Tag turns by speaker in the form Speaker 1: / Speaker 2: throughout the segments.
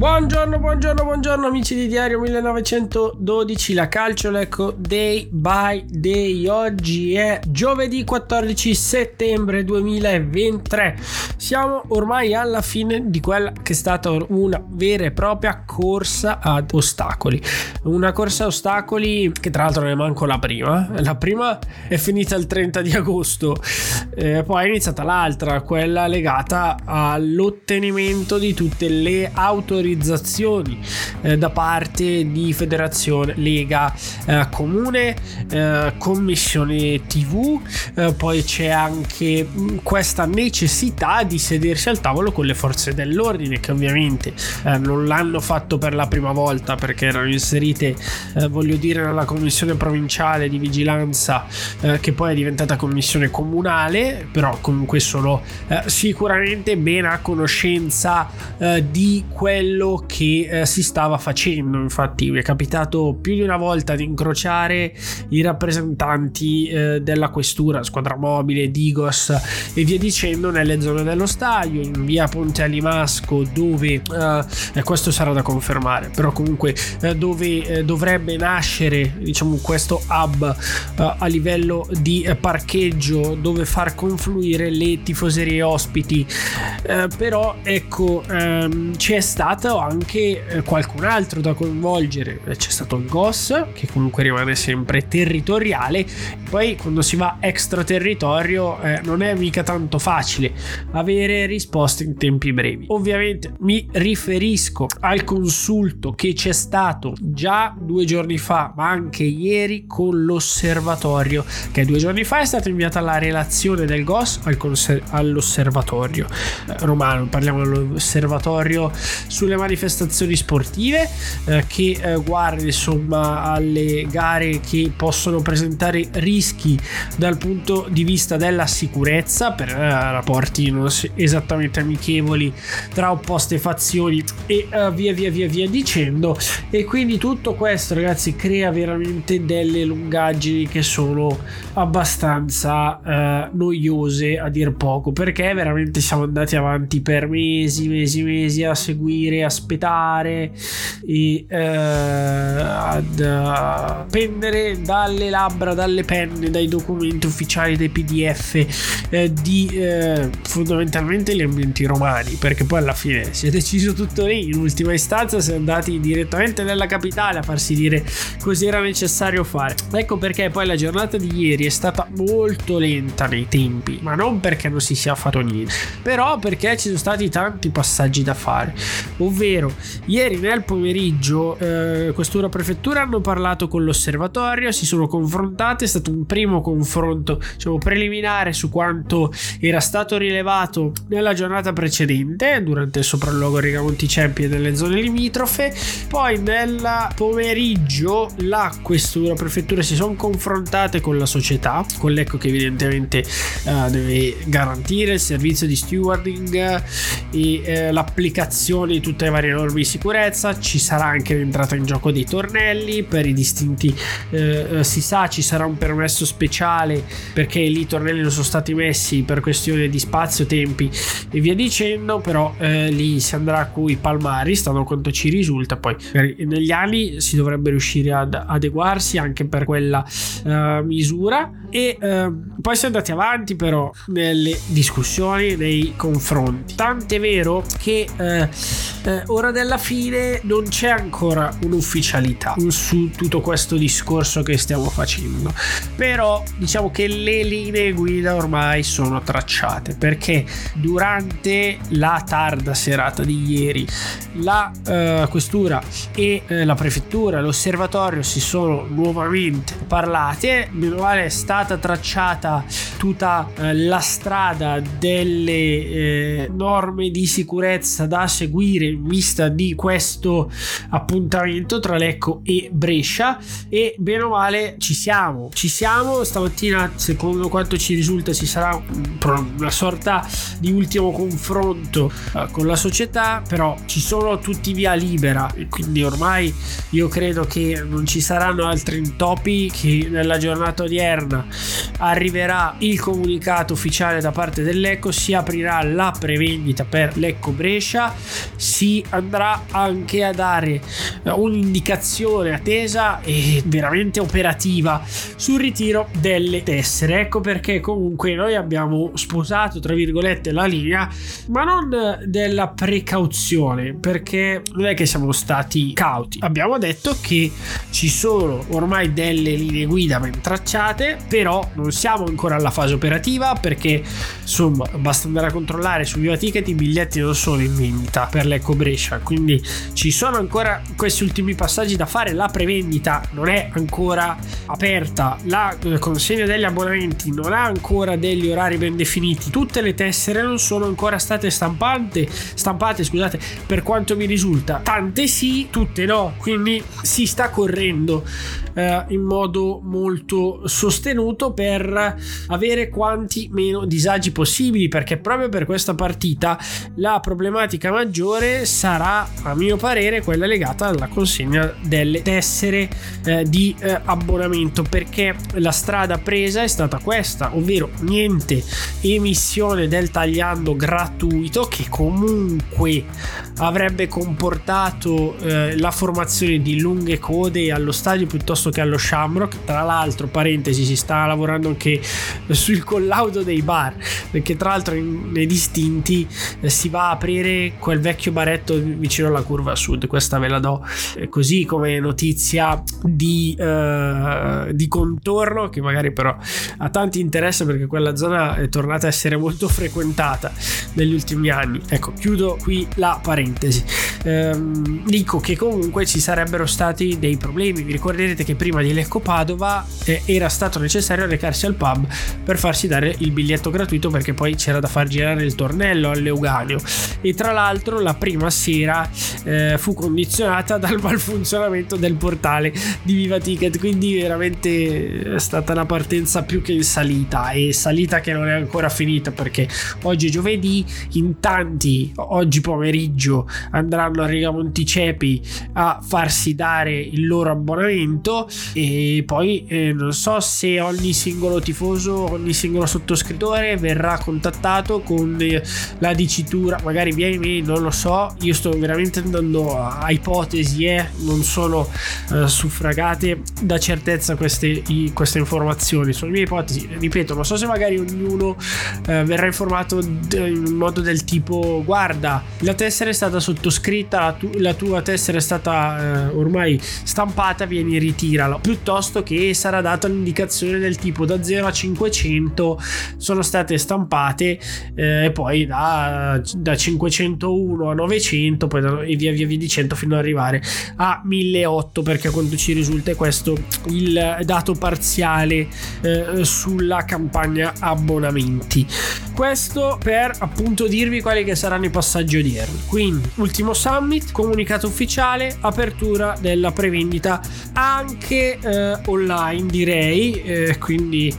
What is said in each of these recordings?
Speaker 1: Buongiorno, buongiorno, buongiorno amici di Diario 1912, la calcio lecco day by day. Oggi è giovedì 14 settembre 2023. Siamo ormai alla fine di quella che è stata una vera e propria corsa ad ostacoli. Una corsa a ostacoli che tra l'altro non è manco la prima. La prima è finita il 30 di agosto, eh, poi è iniziata l'altra, quella legata all'ottenimento di tutte le autorizzazioni eh, da parte di federazione, lega, eh, comune, eh, commissione TV, eh, poi c'è anche mh, questa necessità di sedersi al tavolo con le forze dell'ordine che ovviamente eh, non l'hanno fatto per la prima volta perché erano inserite, eh, voglio dire, nella commissione provinciale di vigilanza che poi è diventata commissione comunale, però comunque sono sicuramente ben a conoscenza di quello che eh, si stava facendo. Infatti, mi è capitato più di una volta di incrociare i rappresentanti eh, della questura, squadra mobile, Digos e via dicendo nelle zone dello stadio, in via Ponte Alimasco, dove eh, questo sarà da confermare, però comunque eh, dove eh, dovrebbe nascere diciamo questo hub eh, a livello di parcheggio dove far confluire le tifoserie ospiti. però ecco, ehm, c'è stato anche eh, qualcun altro da coinvolgere. Eh, c'è stato il GOS, che comunque rimane sempre territoriale. Poi quando si va extraterritorio eh, non è mica tanto facile avere risposte in tempi brevi. Ovviamente mi riferisco al consulto che c'è stato già due giorni fa, ma anche ieri con l'osservatorio, che due giorni fa è stata inviata la relazione del GOS al conser- all'osservatorio eh, romano. Parliamo dell'osservatorio sulle manifestazioni sportive eh, che eh, guarda insomma alle gare che possono presentare rischi dal punto di vista della sicurezza per eh, rapporti non esattamente amichevoli tra opposte fazioni e eh, via via via via dicendo. E quindi tutto questo ragazzi crea veramente delle lungaggini che sono abbastanza eh, noiose a dir poco perché veramente siamo andati avanti per mesi mesi mesi a seguire aspettare aspettare e eh, ad uh, pendere dalle labbra, dalle penne, dai documenti ufficiali, dai pdf eh, di eh, fondamentalmente gli ambienti romani perché poi alla fine si è deciso tutto lì. In ultima istanza si è andati direttamente nella capitale a farsi dire così era necessario fare. Ecco perché poi la giornata di ieri è stata molto lenta nei tempi ma non perché non si sia fatto niente però perché ci sono stati tanti passaggi da fare. Ovvero ovvero ieri nel pomeriggio eh, questura prefettura hanno parlato con l'osservatorio, si sono confrontate, è stato un primo confronto diciamo, preliminare su quanto era stato rilevato nella giornata precedente durante il sopralluogo Rigamonti Cempi e nelle zone limitrofe, poi nel pomeriggio la questura prefettura si sono confrontate con la società, con l'ECO che evidentemente eh, deve garantire il servizio di stewarding e eh, l'applicazione di tutte le varie norme di sicurezza, ci sarà anche l'entrata in gioco dei tornelli, per i distinti eh, eh, si sa ci sarà un permesso speciale perché lì i tornelli non sono stati messi per questione di spazio, tempi e via dicendo, però eh, lì si andrà con i palmari, stando quanto ci risulta, poi negli anni si dovrebbe riuscire ad adeguarsi anche per quella uh, misura e uh, poi si è andati avanti però nelle discussioni, nei confronti. Tant'è vero che uh, eh, ora della fine non c'è ancora un'ufficialità su tutto questo discorso che stiamo facendo. Però diciamo che le linee guida ormai sono tracciate perché durante la tarda serata di ieri la eh, questura e eh, la prefettura, l'osservatorio si sono nuovamente parlate. Meno male è stata tracciata tutta eh, la strada delle eh, norme di sicurezza da seguire vista di questo appuntamento tra Lecco e Brescia. E bene o male ci siamo ci siamo. Stamattina secondo quanto ci risulta ci sarà una sorta di ultimo confronto eh, con la società però ci sono tutti via libera. E quindi ormai io credo che non ci saranno altri intoppi che nella giornata odierna arriverà il comunicato ufficiale da parte dell'Ecco si aprirà la prevendita per l'Ecco Brescia si andrà anche a dare eh, un'indicazione attesa e veramente operativa sul ritiro delle tessere. Ecco perché comunque noi abbiamo sposato tra virgolette la linea ma non della precauzione perché non è che siamo stati cauti. Abbiamo detto che ci sono ormai delle linee guida ben tracciate però non siamo ancora alla fase operativa perché insomma basta andare a controllare su Viva Ticket i biglietti non sono in vendita per l'Eco Brescia. Quindi ci sono ancora questi ultimi passaggi da fare. La prevendita non è ancora aperta. La eh, consegna degli abbonamenti non ha ancora degli orari ben definiti. Tutte le tessere non sono ancora state stampate stampate scusate per quanto mi risulta. Tante sì tutte no. Quindi si sta correndo eh, in modo molto sostenuto per avere quanti meno disagi possibili perché proprio per questa partita la problematica maggiore sarà a mio parere quella legata alla consegna delle tessere eh, di eh, abbonamento perché la strada presa è stata questa ovvero niente emissione del tagliando gratuito che comunque avrebbe comportato eh, la formazione di lunghe code allo stadio piuttosto che allo Shamrock. Tra l'altro parentesi si sta lavorando anche sul collaudo dei bar perché tra l'altro nei distinti eh, si va a aprire quel vecchio baretto vicino alla curva sud questa ve la do eh, così come notizia di, uh, di contorno che magari però a tanti interessa perché quella zona è tornata a essere molto frequentata negli ultimi anni. Ecco chiudo qui la parentesi. Ehm, dico che comunque ci sarebbero stati dei problemi. Vi ricorderete che prima di Lecco Padova eh, era stato necessario recarsi al pub per farsi dare il biglietto gratuito perché poi c'era da far girare il tornello all'Euganeo e tra l'altro la prima sera eh, fu condizionata dal malfunzionamento del portale di Viva Ticket. Quindi veramente è stata una partenza più che in salita. E salita che non è ancora finita perché oggi è giovedì in tanti oggi pomeriggio andranno a Riga Monticepi a farsi dare il loro abbonamento. E poi eh, non so se ogni singolo tifoso ogni singolo sottoscrittore verrà contattato con eh, la dicitura. Magari via email non lo so io sto veramente andando a ipotesi eh, non sono eh, suffragate da certezza queste, i, queste informazioni. Sono mie ipotesi. Ripeto non so se magari ognuno eh, verrà informato d- in modo del tipo guarda la tessera è stata sottoscritta la, tu- la tua tessera è stata eh, ormai stampata vieni ritirala. Piuttosto che sarà data un'indicazione del tipo da 0 a 500 sono state stampate eh, e poi da, da 501 a 900 poi da, e via via via dicendo fino ad arrivare a 1008 perché a quanto ci risulta è questo il dato parziale eh, sulla campagna abbonamenti. Questo per appunto dirvi quali che saranno i passaggi odierni. Quindi ultimo summit comunicato ufficiale apertura della prevendita anche eh, online direi eh, quindi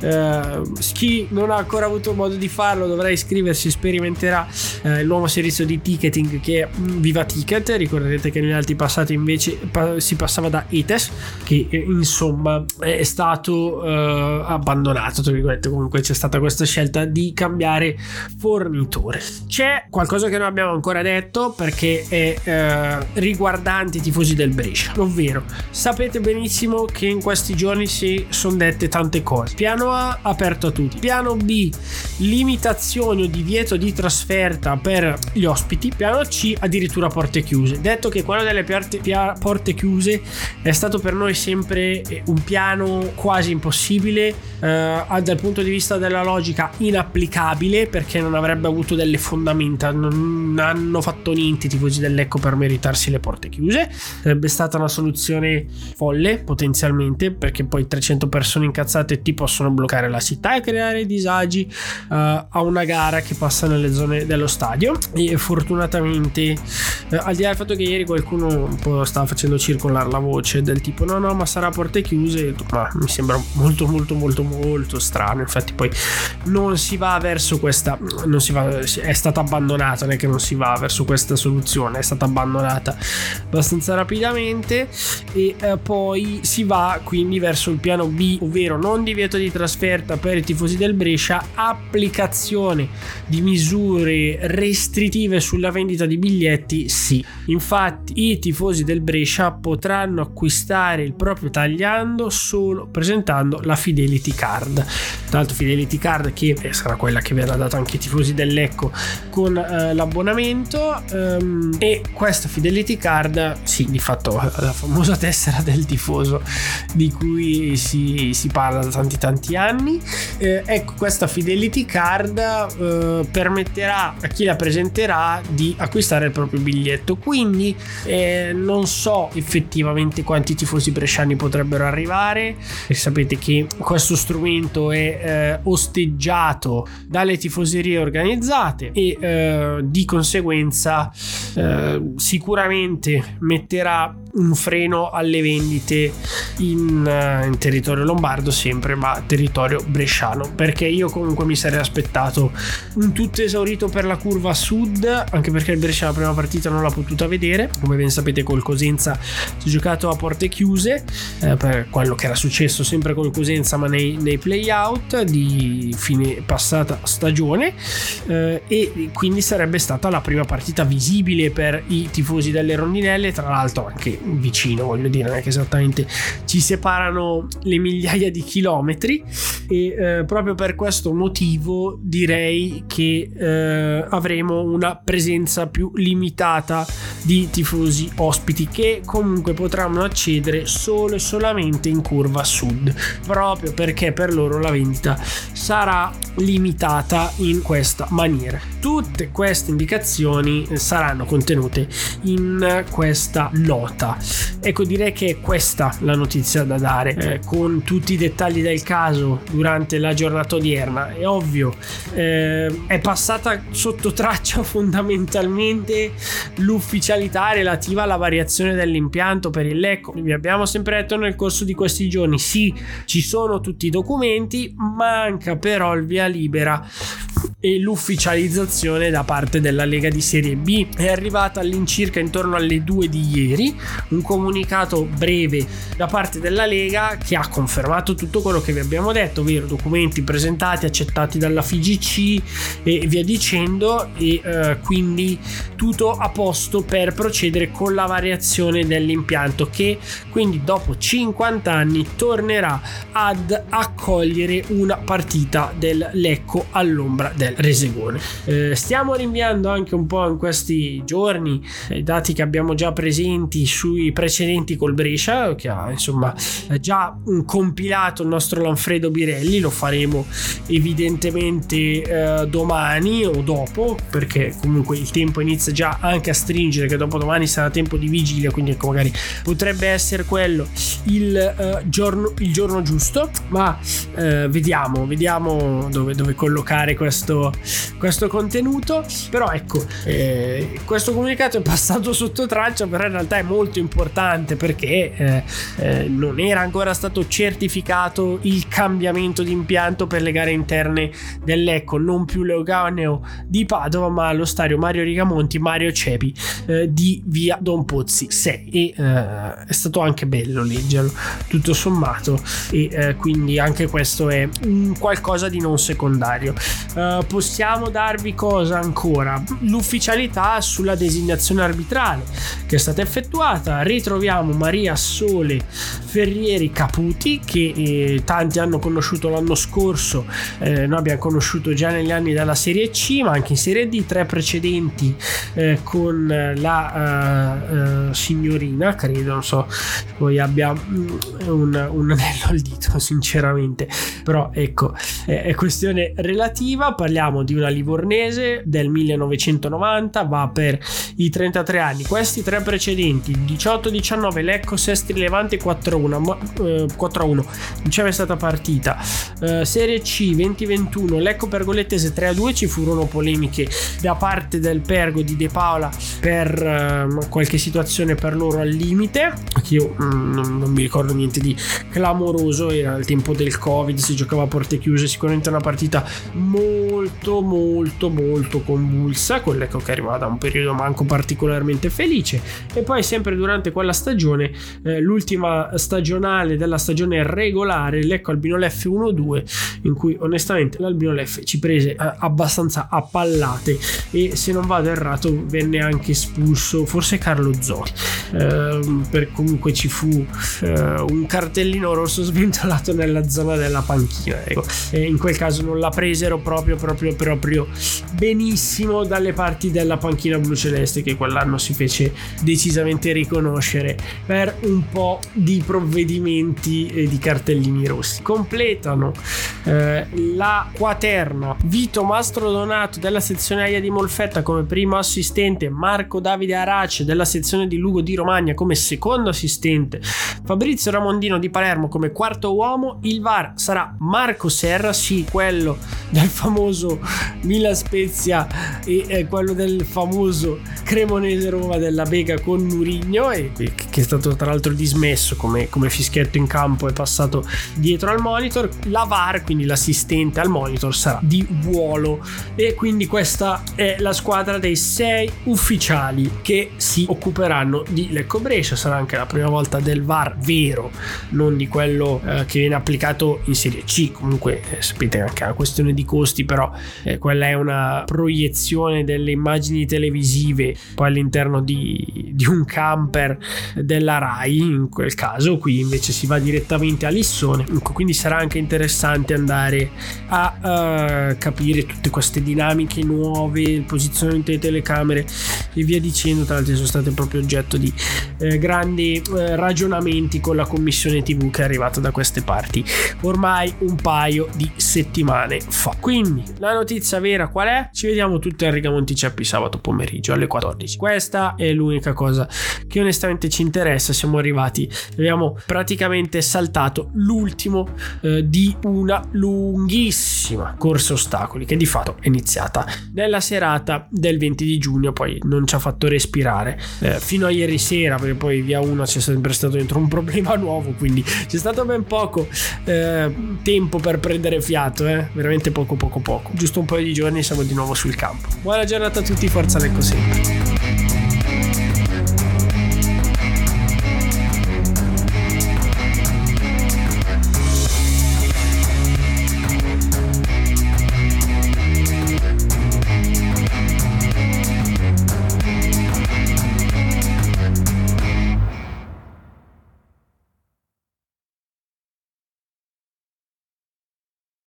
Speaker 1: eh, chi non ha ancora avuto modo di farlo dovrà iscriversi sperimenterà eh, il nuovo servizio di ticketing che è Viva Ticket. Ricorderete che negli altri passati invece pa- si passava da ETES che eh, insomma è stato eh, abbandonato comunque c'è stata questa scelta di cambiare fornitore. C'è qualcosa che non abbiamo ancora detto perché è eh, riguardante i tifosi del Brescia. Ovvero sapete benissimo che in questi giorni si sono dette tante cose piano A aperto a tutti piano B limitazioni o divieto di trasferta per gli ospiti, piano C addirittura porte chiuse. Detto che quello delle porte, porte chiuse è stato per noi sempre eh, un piano quasi impossibile eh, dal punto di vista della logica inapplicabile perché non avrebbe avuto delle fondamenta, non hanno fatto niente i tifosi dell'Ecco per meritarsi le porte chiuse. Sarebbe stata una soluzione folle potenzialmente perché poi 300 persone incazzate ti possono bloccare la città e creare disagi uh, a una gara che passa nelle zone dello stadio. E fortunatamente uh, al di là del fatto che ieri qualcuno un po' stava facendo circolare la voce del tipo no no ma sarà porte chiuse ma mi sembra molto molto molto molto strano infatti poi non si va verso questa non si va è stata abbandonata non è che non si va verso questa soluzione è stata abbandonata abbastanza rapidamente. E uh, poi si va quindi verso il piano B ovvero non divieto di trasferta per i tifosi del Brescia applicazione di misure restrittive sulla vendita di biglietti sì. Infatti i tifosi del Brescia potranno acquistare il proprio tagliando solo presentando la Fidelity Card. Tra l'altro Fidelity Card che sarà quella che verrà data anche ai tifosi dell'Ecco con eh, l'abbonamento ehm, e questa Fidelity Card sì di fatto la famosa tessera del tifoso di cui si, si parla da tanti tanti anni. Eh, ecco questa Fidelity Card eh, permetterà a chi la presenterà di acquistare il proprio biglietto. Quindi eh, non so effettivamente quanti tifosi bresciani potrebbero arrivare. E sapete che questo strumento è eh, osteggiato dalle tifoserie organizzate e eh, di conseguenza eh, sicuramente metterà un freno alle vendite in, uh, in, territorio lombardo sempre ma territorio bresciano perché io comunque mi sarei aspettato un tutto esaurito per la curva sud anche perché il Brescia la prima partita non l'ha potuta vedere. Come ben sapete col Cosenza si è giocato a porte chiuse eh, per quello che era successo sempre col Cosenza ma nei, nei play out di fine passata stagione eh, e quindi sarebbe stata la prima partita visibile per i tifosi delle rondinelle tra l'altro anche vicino, voglio dire, non è che esattamente ci separano le migliaia di chilometri e eh, proprio per questo motivo direi che eh, avremo una presenza più limitata di tifosi ospiti che comunque potranno accedere solo e solamente in curva sud, proprio perché per loro la vendita sarà limitata in questa maniera. Tutte queste indicazioni saranno contenute in questa nota. Ecco, direi che è questa la notizia da dare, eh, con tutti i dettagli del caso durante la giornata odierna. È ovvio, eh, è passata sotto traccia fondamentalmente l'ufficialità relativa alla variazione dell'impianto per il Lecco. Vi abbiamo sempre detto nel corso di questi giorni, sì, ci sono tutti i documenti, manca però il via libera e l'ufficializzazione da parte della Lega di Serie B è arrivata all'incirca intorno alle 2 di ieri un comunicato breve da parte della Lega che ha confermato tutto quello che vi abbiamo detto ovvero documenti presentati accettati dalla FIGC e via dicendo e eh, quindi tutto a posto per procedere con la variazione dell'impianto che quindi dopo 50 anni tornerà ad accogliere una partita del Lecco all'ombra del Resegone. Eh, stiamo rinviando anche un po' in questi giorni i dati che abbiamo già presenti sui precedenti col Brescia, che ha insomma già compilato il nostro Lanfredo Birelli, lo faremo evidentemente eh, domani o dopo, perché comunque il tempo inizia già anche a stringere, che dopo domani sarà tempo di vigilia, quindi ecco magari potrebbe essere quello il, eh, giorno, il giorno giusto, ma eh, vediamo, vediamo dove, dove collocare questo questo, contenuto. Però ecco, eh, questo comunicato è passato sotto traccia, però in realtà è molto importante perché eh, eh, non era ancora stato certificato il cambiamento di impianto per le gare interne dell'Ecco, non più Leoganeo di Padova, ma lo stadio Mario Rigamonti, Mario Cepi eh, di via Don Pozzi 6. E eh, è stato anche bello leggerlo, tutto sommato, e eh, quindi anche questo è qualcosa di non secondario. Uh, possiamo darvi cosa ancora? L'ufficialità sulla designazione arbitrale che è stata effettuata. Ritroviamo Maria Sole Ferrieri Caputi che eh, tanti hanno conosciuto l'anno scorso, eh, noi abbiamo conosciuto già negli anni della Serie C, ma anche in Serie D, tre precedenti eh, con la uh, uh, signorina, credo, non so, poi abbia mm, un, un anello al dito, sinceramente, però ecco, è, questione relativa, parliamo di una livornese del 1990, va per i 33 anni, questi tre precedenti, 18-19, Lecco, Sestri, Levante 4-1, ma, eh, 4-1, non c'è mai stata partita, eh, Serie C 2021, Lecco Pergolettese 3-2, ci furono polemiche da parte del Pergo di De Paola per eh, qualche situazione per loro al limite, che io mm, non, non mi ricordo niente di clamoroso, era il tempo del Covid, si giocava a porte chiuse, sicuramente una partita molto molto molto convulsa, con l'Ecco che arrivava da un periodo manco particolarmente felice. E poi sempre durante quella stagione, eh, l'ultima stagionale della stagione regolare, l'Ecco Albino Leff 1-2, in cui onestamente l'Albino Leff ci prese eh, abbastanza a pallate e se non vado errato venne anche espulso forse Carlo Zotti, eh, per comunque ci fu eh, un cartellino rosso sventolato nella zona della panchina, ecco. in quel caso non la presero proprio proprio proprio benissimo dalle parti della panchina blu celeste che quell'anno si fece decisamente riconoscere per un po' di provvedimenti e di cartellini rossi. Completano eh, la quaterna Vito Mastro Donato della sezione AIA di Molfetta come primo assistente, Marco Davide Arace della sezione di Lugo di Romagna come secondo assistente, Fabrizio Ramondino di Palermo come quarto uomo, il VAR sarà Marco Serra, sì, quello del famoso Milan Spezia e eh, quello del famoso Cremonese Roma della Vega con Murigno e, che è stato tra l'altro dismesso come, come fischietto in campo è passato dietro al monitor. La VAR quindi l'assistente al monitor sarà di ruolo e quindi questa è la squadra dei sei ufficiali che si occuperanno di Lecco Brescia. Sarà anche la prima volta del VAR vero non di quello eh, che viene applicato in Serie C. Comunque eh, sapete anche la questione di costi però eh, quella è una proiezione delle immagini televisive poi all'interno di, di un camper della RAI in quel caso qui invece si va direttamente a Lissone. Quindi sarà anche interessante andare a uh, capire tutte queste dinamiche nuove il posizionamento delle telecamere e via dicendo. Tra l'altro sono state proprio oggetto di eh, grandi eh, ragionamenti con la commissione tv che è arrivata da queste parti ormai un paio di settimane fa. Quindi la notizia vera qual è? ci vediamo tutti a Rigamonti Ceppi sabato pomeriggio alle 14 questa è l'unica cosa che onestamente ci interessa siamo arrivati. Abbiamo praticamente saltato l'ultimo eh, di una lunghissima corsa ostacoli che di fatto è iniziata nella serata del 20 di giugno poi non ci ha fatto respirare eh, fino a ieri sera perché poi via una c'è sempre stato dentro un problema nuovo quindi c'è stato ben poco eh, tempo per prendere fiato eh? veramente poco poco poco. Giusto un paio di giorni siamo di nuovo sul campo. Buona giornata a tutti forza Lecco sempre